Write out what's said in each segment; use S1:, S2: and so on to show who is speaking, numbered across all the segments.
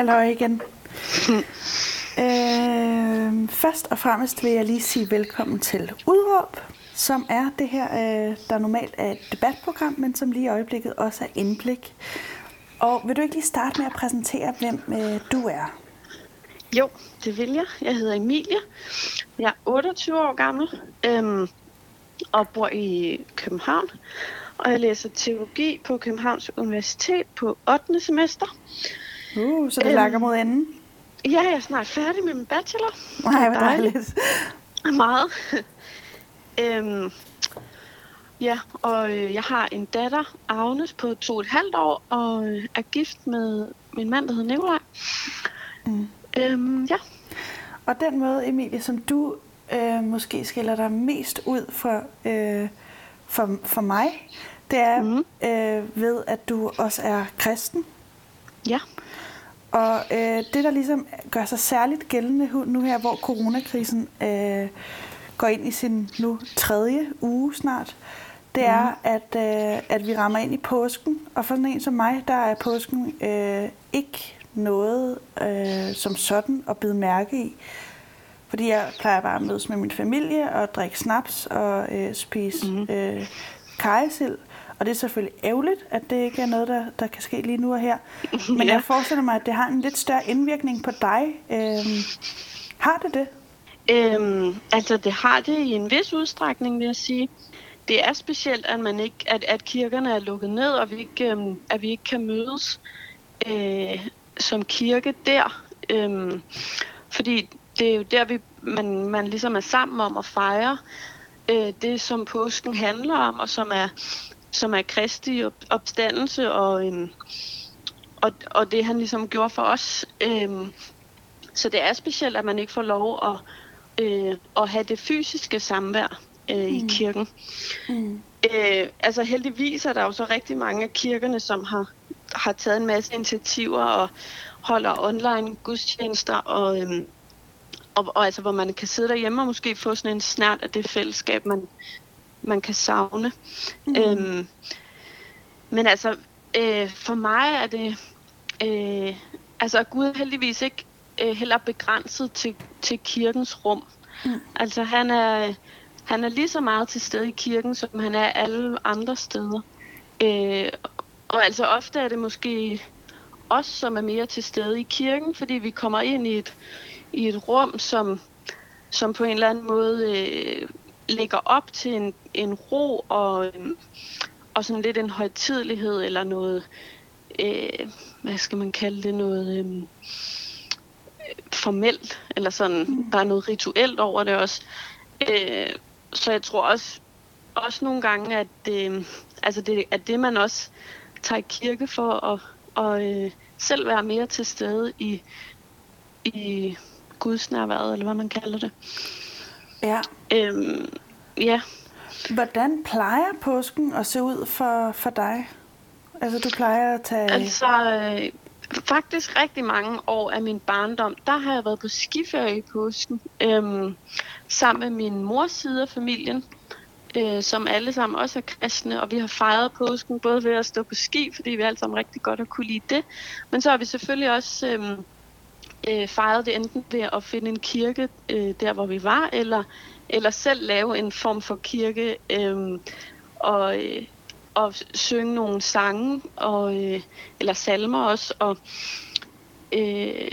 S1: Hallo igen. øh, først og fremmest vil jeg lige sige velkommen til Udråb, som er det her, øh, der normalt er et debatprogram, men som lige i øjeblikket også er indblik. Og vil du ikke lige starte med at præsentere, hvem øh, du er?
S2: Jo, det vil jeg. Jeg hedder Emilie. Jeg er 28 år gammel øhm, og bor i København. Og jeg læser teologi på Københavns Universitet på 8. semester.
S1: Uh, så det øhm, lakker mod enden?
S2: Ja, jeg er snart færdig med min bachelor.
S1: Nej, hvor dejligt.
S2: Meget. øhm, ja, og øh, jeg har en datter, Agnes, på to og et halvt år, og øh, er gift med min mand, der hedder Nikolaj. Mm. Øhm, ja.
S1: Og den måde, Emilie, som du øh, måske skiller dig mest ud for, øh, for, for mig, det er mm. øh, ved, at du også er kristen.
S2: Ja.
S1: Og øh, det, der ligesom gør sig særligt gældende nu her, hvor coronakrisen øh, går ind i sin nu tredje uge snart, det er, mm. at, øh, at vi rammer ind i påsken. Og for sådan en som mig, der er påsken øh, ikke noget øh, som sådan at bide mærke i. Fordi jeg plejer bare at mødes med min familie og drikke snaps og øh, spise mm. øh, kajesild. Og det er selvfølgelig ærgerligt, at det ikke er noget, der, der kan ske lige nu og her. Men ja. jeg forestiller mig, at det har en lidt større indvirkning på dig. Øhm, har det det?
S2: Øhm, altså, det har det i en vis udstrækning, vil jeg sige. Det er specielt, at, man ikke, at, at kirkerne er lukket ned, og vi ikke, øhm, at vi ikke kan mødes øh, som kirke der. Øhm, fordi det er jo der, vi, man, man ligesom er sammen om at fejre øh, det, som påsken handler om, og som er som er kristi opstandelse og, øhm, og, og det han ligesom gjorde for os. Øhm, så det er specielt, at man ikke får lov at, øh, at have det fysiske samvær øh, mm. i kirken. Mm. Øh, altså heldigvis er der jo så rigtig mange af kirkerne, som har, har taget en masse initiativer og holder online gudstjenester og, øhm, og, og altså hvor man kan sidde derhjemme og måske få sådan en snært af det fællesskab, man, man kan savne. Mm. Øhm, men altså, øh, for mig er det, øh, altså Gud er heldigvis ikke øh, heller begrænset til, til kirkens rum. Mm. Altså han er, han er lige så meget til stede i kirken, som han er alle andre steder. Øh, og altså ofte er det måske os, som er mere til stede i kirken, fordi vi kommer ind i et, i et rum, som, som på en eller anden måde øh, lægger op til en, en ro og, øhm, og sådan lidt en højtidlighed eller noget, øh, hvad skal man kalde det, noget øh, formelt, eller sådan, mm. der er noget rituelt over det også. Øh, så jeg tror også, også nogle gange, at, øh, altså det, at det man også tager i kirke for at, og, øh, selv være mere til stede i, i gudsnærværet, eller hvad man kalder det.
S1: Ja.
S2: Øhm, ja.
S1: Hvordan plejer påsken at se ud for, for dig? Altså, du plejer at tage...
S2: Altså, øh, faktisk rigtig mange år af min barndom, der har jeg været på skiferie i påsken. Øhm, sammen med min mors side af familien, øh, som alle sammen også er kristne, og vi har fejret påsken både ved at stå på ski, fordi vi alle sammen rigtig godt har kunne lide det, men så har vi selvfølgelig også... Øh, øh, fejrede det enten ved at finde en kirke øh, der, hvor vi var, eller, eller selv lave en form for kirke øh, og, øh, og synge nogle sange, og, øh, eller salmer også. Og, øh,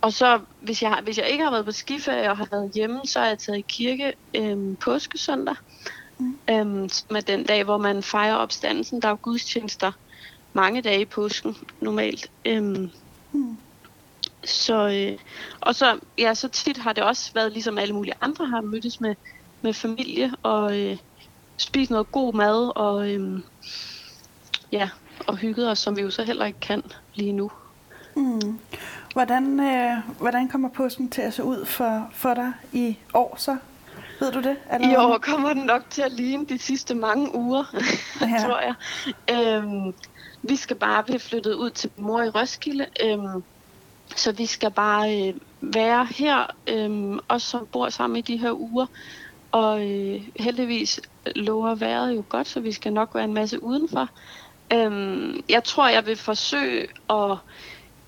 S2: og så, hvis jeg, hvis jeg ikke har været på skiferie og har været hjemme, så har jeg taget i kirke øh, påskesøndag, mm. øh, som er den dag, hvor man fejrer opstandelsen. Der er jo gudstjenester mange dage i påsken normalt. Øh, mm. Så, øh, og så, ja, så tit har det også været, ligesom alle mulige andre har mødtes med, med familie og øh, spist noget god mad og, øh, ja, og hygget os, som vi jo så heller ikke kan lige nu.
S1: Mm. Hvordan, øh, hvordan kommer påsken til at se ud for, for dig i år så? Ved du det?
S2: Eller? I år kommer den nok til at ligne de sidste mange uger, ja. tror jeg. Øhm, vi skal bare blive flyttet ud til mor i Roskilde. Øhm, så vi skal bare øh, være her, øh, os som bor sammen i de her uger. Og øh, heldigvis lover vejret jo godt, så vi skal nok være en masse udenfor. Øh, jeg tror, jeg vil forsøge at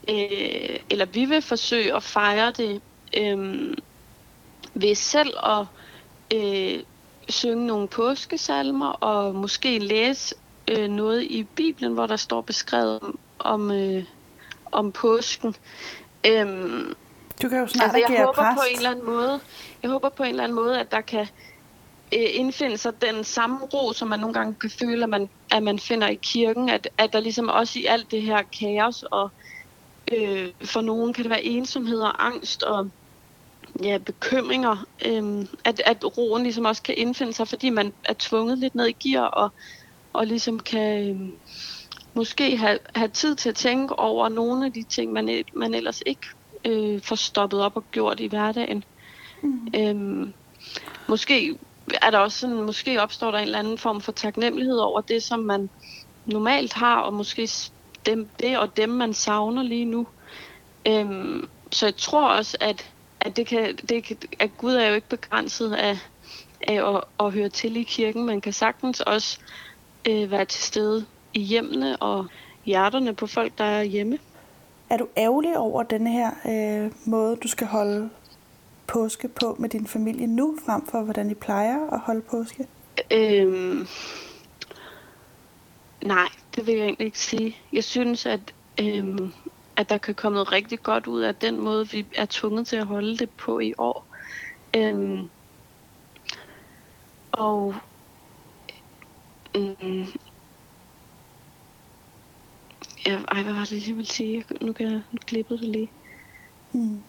S2: øh, eller vi vil forsøge at fejre det øh, ved selv at øh, synge nogle påskesalmer og måske læse øh, noget i Bibelen, hvor der står beskrevet om, om, øh, om påsken.
S1: Øhm, du kan jo snart
S2: altså, jeg håber på en eller anden måde, jeg håber på en eller anden måde, at der kan øh, indfinde sig den samme ro, som man nogle gange kan føle, at man, at man finder i kirken, at, at der ligesom også i alt det her kaos, og øh, for nogen kan det være ensomhed og angst og ja, bekymringer, øh, at, at roen ligesom også kan indfinde sig, fordi man er tvunget lidt ned i gear, og, og ligesom kan øh, måske have, have tid til at tænke over nogle af de ting, man, man ellers ikke øh, får stoppet op og gjort i hverdagen. Mm. Øh, måske er der også sådan, måske opstår der en eller anden form for taknemmelighed over det, som man normalt har, og måske dem, det og dem, man savner lige nu. Øhm, så jeg tror også, at, at, det kan, det kan, at Gud er jo ikke begrænset af, af at, at høre til i kirken. Man kan sagtens også øh, være til stede i hjemmene og hjerterne på folk, der er hjemme.
S1: Er du ærgerlig over denne her øh, måde, du skal holde påske på med din familie nu, frem for hvordan I plejer at holde påske? Øhm,
S2: nej, det vil jeg egentlig ikke sige. Jeg synes, at, øhm, at der kan komme noget rigtig godt ud af den måde, vi er tvunget til at holde det på i år. Øhm, og øhm, ja, ej, hvad var det, jeg ville sige? Nu kan jeg klippe det lige. Mm.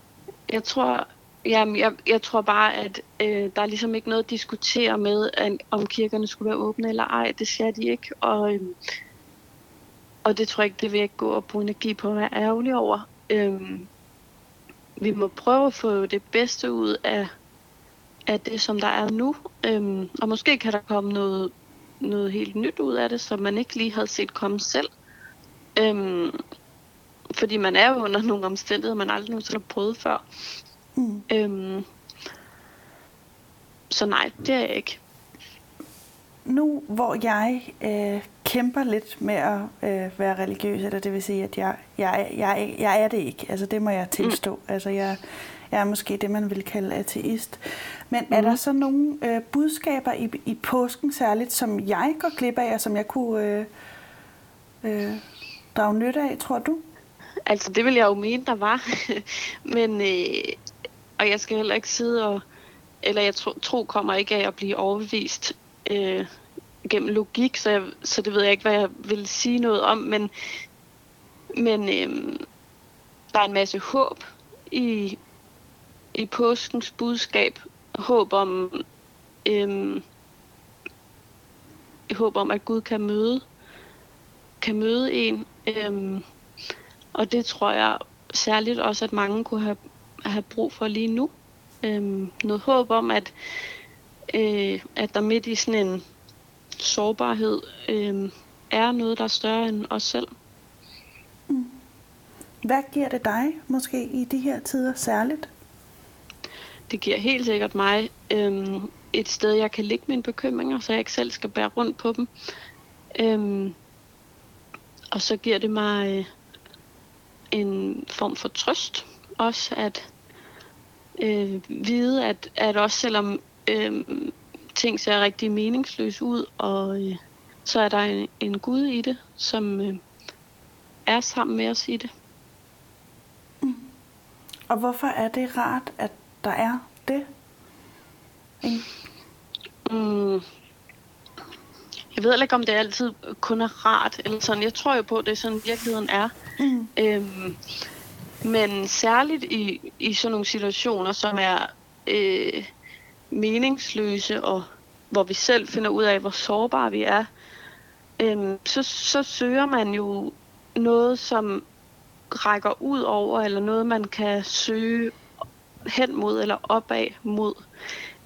S2: Jeg tror, Jamen, jeg, jeg tror bare, at øh, der er ligesom ikke noget at diskutere med, at, om kirkerne skulle være åbne eller ej. Det siger de ikke. Og, øh, og det tror jeg ikke, det vil jeg ikke gå og bruge energi på at være ærgerlig over. Øh, vi må prøve at få det bedste ud af, af det, som der er nu. Øh, og måske kan der komme noget, noget helt nyt ud af det, som man ikke lige havde set komme selv. Øh, fordi man er jo under nogle omstændigheder, man aldrig nogensinde har prøvet før. Mm. Øhm, så nej, det er jeg ikke.
S1: Nu hvor jeg øh, kæmper lidt med at øh, være religiøs, eller det vil sige, at jeg, jeg, jeg, jeg er det ikke. Altså det må jeg tilstå. Mm. Altså jeg, jeg er måske det, man vil kalde ateist. Men mm. er der så nogle øh, budskaber i, i påsken særligt, som jeg går glip af, og som jeg kunne øh, øh, drage nytte af, tror du?
S2: Altså det vil jeg jo mene, der var. Men øh, og jeg skal heller ikke sidde og, eller jeg tro, tro kommer ikke af at blive overbevist øh, gennem logik, så, jeg, så det ved jeg ikke, hvad jeg vil sige noget om, men, men øh, der er en masse håb i, i påskens budskab. Håb om, øh, håb om, at Gud kan møde, kan møde en. Øh, og det tror jeg særligt også, at mange kunne have have brug for lige nu. Øhm, noget håb om, at, øh, at der midt i sådan en sårbarhed øh, er noget, der er større end os selv.
S1: Mm. Hvad giver det dig måske i de her tider særligt?
S2: Det giver helt sikkert mig øh, et sted, jeg kan lægge mine bekymringer, så jeg ikke selv skal bære rundt på dem. Øh, og så giver det mig øh, en form for trøst også at øh, vide, at, at også selvom øh, ting ser rigtig meningsløse ud, og øh, så er der en, en Gud i det, som øh, er sammen med os i det.
S1: Mm. Og hvorfor er det rart, at der er det?
S2: Mm. Jeg ved ikke, om det altid kun er rart. Eller sådan. Jeg tror jo på, at det er sådan, virkeligheden er. Mm. Øhm, men særligt i, i sådan nogle situationer, som er øh, meningsløse, og hvor vi selv finder ud af, hvor sårbare vi er, øh, så, så søger man jo noget, som rækker ud over, eller noget, man kan søge hen mod, eller opad mod.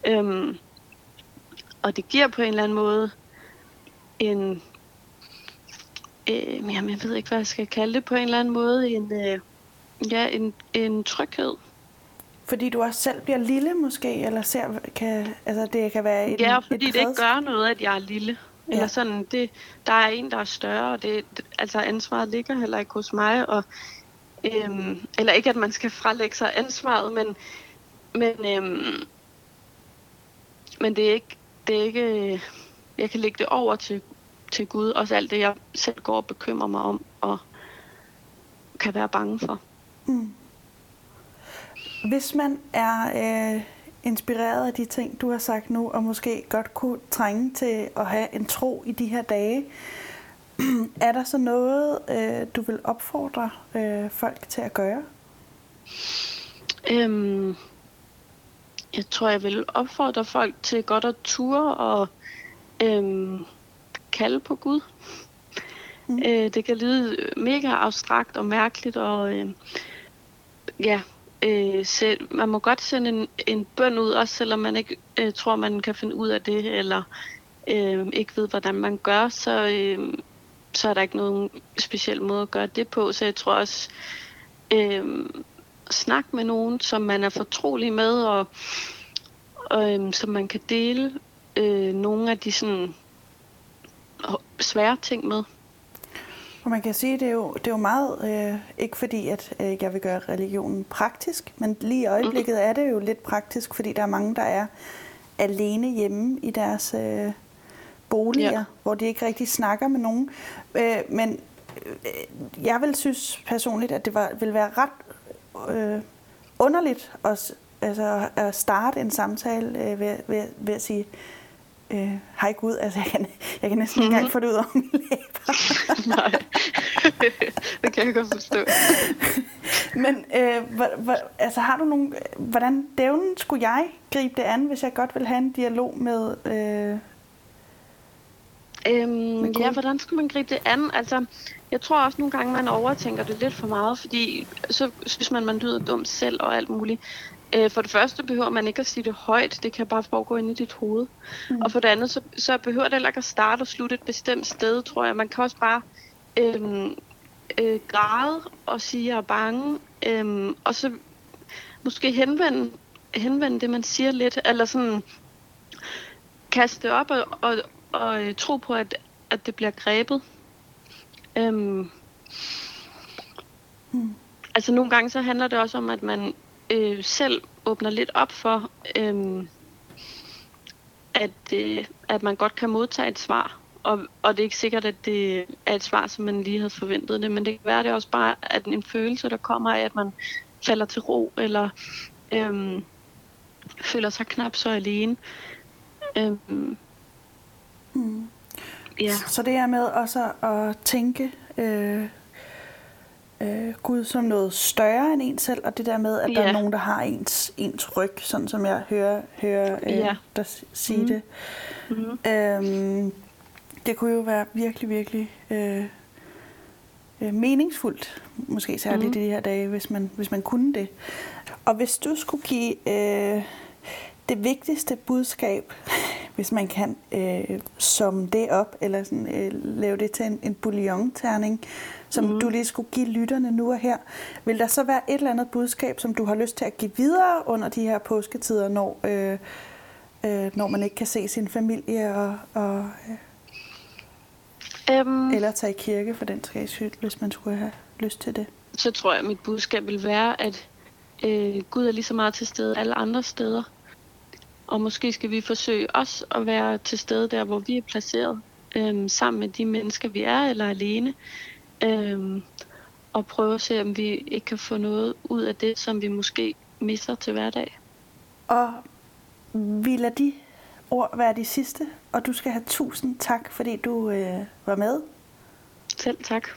S2: Øh, og det giver på en eller anden måde en, øh, jamen, jeg ved ikke, hvad jeg skal kalde det, på en eller anden måde en... Øh, Ja, en, en tryghed.
S1: Fordi du også selv bliver lille måske, eller ser, kan, altså det kan være en,
S2: Ja, fordi det ikke gør noget, at jeg er lille. Ja. Eller sådan, det, der er en, der er større, og det, altså ansvaret ligger heller ikke hos mig, og Øhm, eller ikke, at man skal frelægge sig ansvaret, men, men, øhm, men det er ikke, det er ikke, jeg kan lægge det over til, til Gud, også alt det, jeg selv går og bekymrer mig om, og kan være bange for. Mm.
S1: Hvis man er øh, inspireret af de ting, du har sagt nu, og måske godt kunne trænge til at have en tro i de her dage, er der så noget, øh, du vil opfordre øh, folk til at gøre?
S2: Øhm, jeg tror, jeg vil opfordre folk til godt at ture og øhm, kalde på Gud. Mm. Øh, det kan lyde mega abstrakt og mærkeligt, og øh, ja, øh, selv, man må godt sende en, en bøn ud, også selvom man ikke øh, tror, man kan finde ud af det, eller øh, ikke ved, hvordan man gør, så, øh, så er der ikke nogen speciel måde at gøre det på. Så jeg tror også, øh, snak med nogen, som man er fortrolig med, og, og øh, som man kan dele øh, nogle af de sådan svære ting med.
S1: Og man kan sige, det er jo, det er jo meget, øh, ikke fordi, at øh, jeg vil gøre religionen praktisk, men lige i øjeblikket er det jo lidt praktisk, fordi der er mange, der er alene hjemme i deres øh, boliger, ja. hvor de ikke rigtig snakker med nogen. Øh, men øh, jeg vil synes personligt, at det var, vil være ret øh, underligt at, altså, at starte en samtale øh, ved, ved, ved at sige, øh, hej Gud, altså jeg kan, jeg kan næsten ikke engang mhm. få det ud af mine læber.
S2: Nej, det kan jeg godt forstå.
S1: Men øh, hvor, hvor, altså har du nogle, hvordan dævnen skulle jeg gribe det an, hvis jeg godt vil have en dialog med, øh,
S2: Øhm, ja, hvordan skal man gribe det an? Altså, jeg tror også nogle gange, man overtænker det lidt for meget, fordi så synes man, man lyder dumt selv og alt muligt. Øh, for det første behøver man ikke at sige det højt, det kan bare foregå ind i dit hoved. Mm. Og for det andet, så, så behøver det heller ikke at starte og slutte et bestemt sted, tror jeg. Man kan også bare øhm, øh, græde og sige, at jeg er bange, øhm, og så måske henvende, henvende det, man siger lidt, eller sådan kaste det op og, og, og øh, tro på, at, at det bliver grebet. Øhm, mm. Altså nogle gange så handler det også om, at man øh, selv åbner lidt op for, øh, at, øh, at man godt kan modtage et svar. Og, og det er ikke sikkert, at det er et svar, som man lige havde forventet det, men det kan være det også bare, at en følelse, der kommer af, at man falder til ro, eller øh, føler sig knap så alene. Øh,
S1: mm. ja. Så det er med også at tænke øh, øh, Gud som noget større end en selv, og det der med, at ja. der er nogen, der har ens, ens ryg, sådan som jeg hører, hører øh, ja. der sige mm. det. Mm. Øhm, det kunne jo være virkelig, virkelig øh, øh, meningsfuldt, måske særligt mm. i de her dage, hvis man, hvis man kunne det. Og hvis du skulle give øh, det vigtigste budskab, hvis man kan øh, summe det op, eller sådan, øh, lave det til en, en bouillon-terning, som mm. du lige skulle give lytterne nu og her. Vil der så være et eller andet budskab, som du har lyst til at give videre under de her påsketider, når, øh, øh, når man ikke kan se sin familie og, og øh, um, eller tage i kirke for den sags skyld, hvis man skulle have lyst til det?
S2: Så tror jeg, at mit budskab vil være, at øh, Gud er lige så meget til stede alle andre steder. Og måske skal vi forsøge også at være til stede der, hvor vi er placeret, øh, sammen med de mennesker, vi er, eller alene. Øh, og prøve at se, om vi ikke kan få noget ud af det, som vi måske misser til hverdag.
S1: Og vi lader de ord være de sidste, og du skal have tusind tak, fordi du øh, var med.
S2: Selv tak.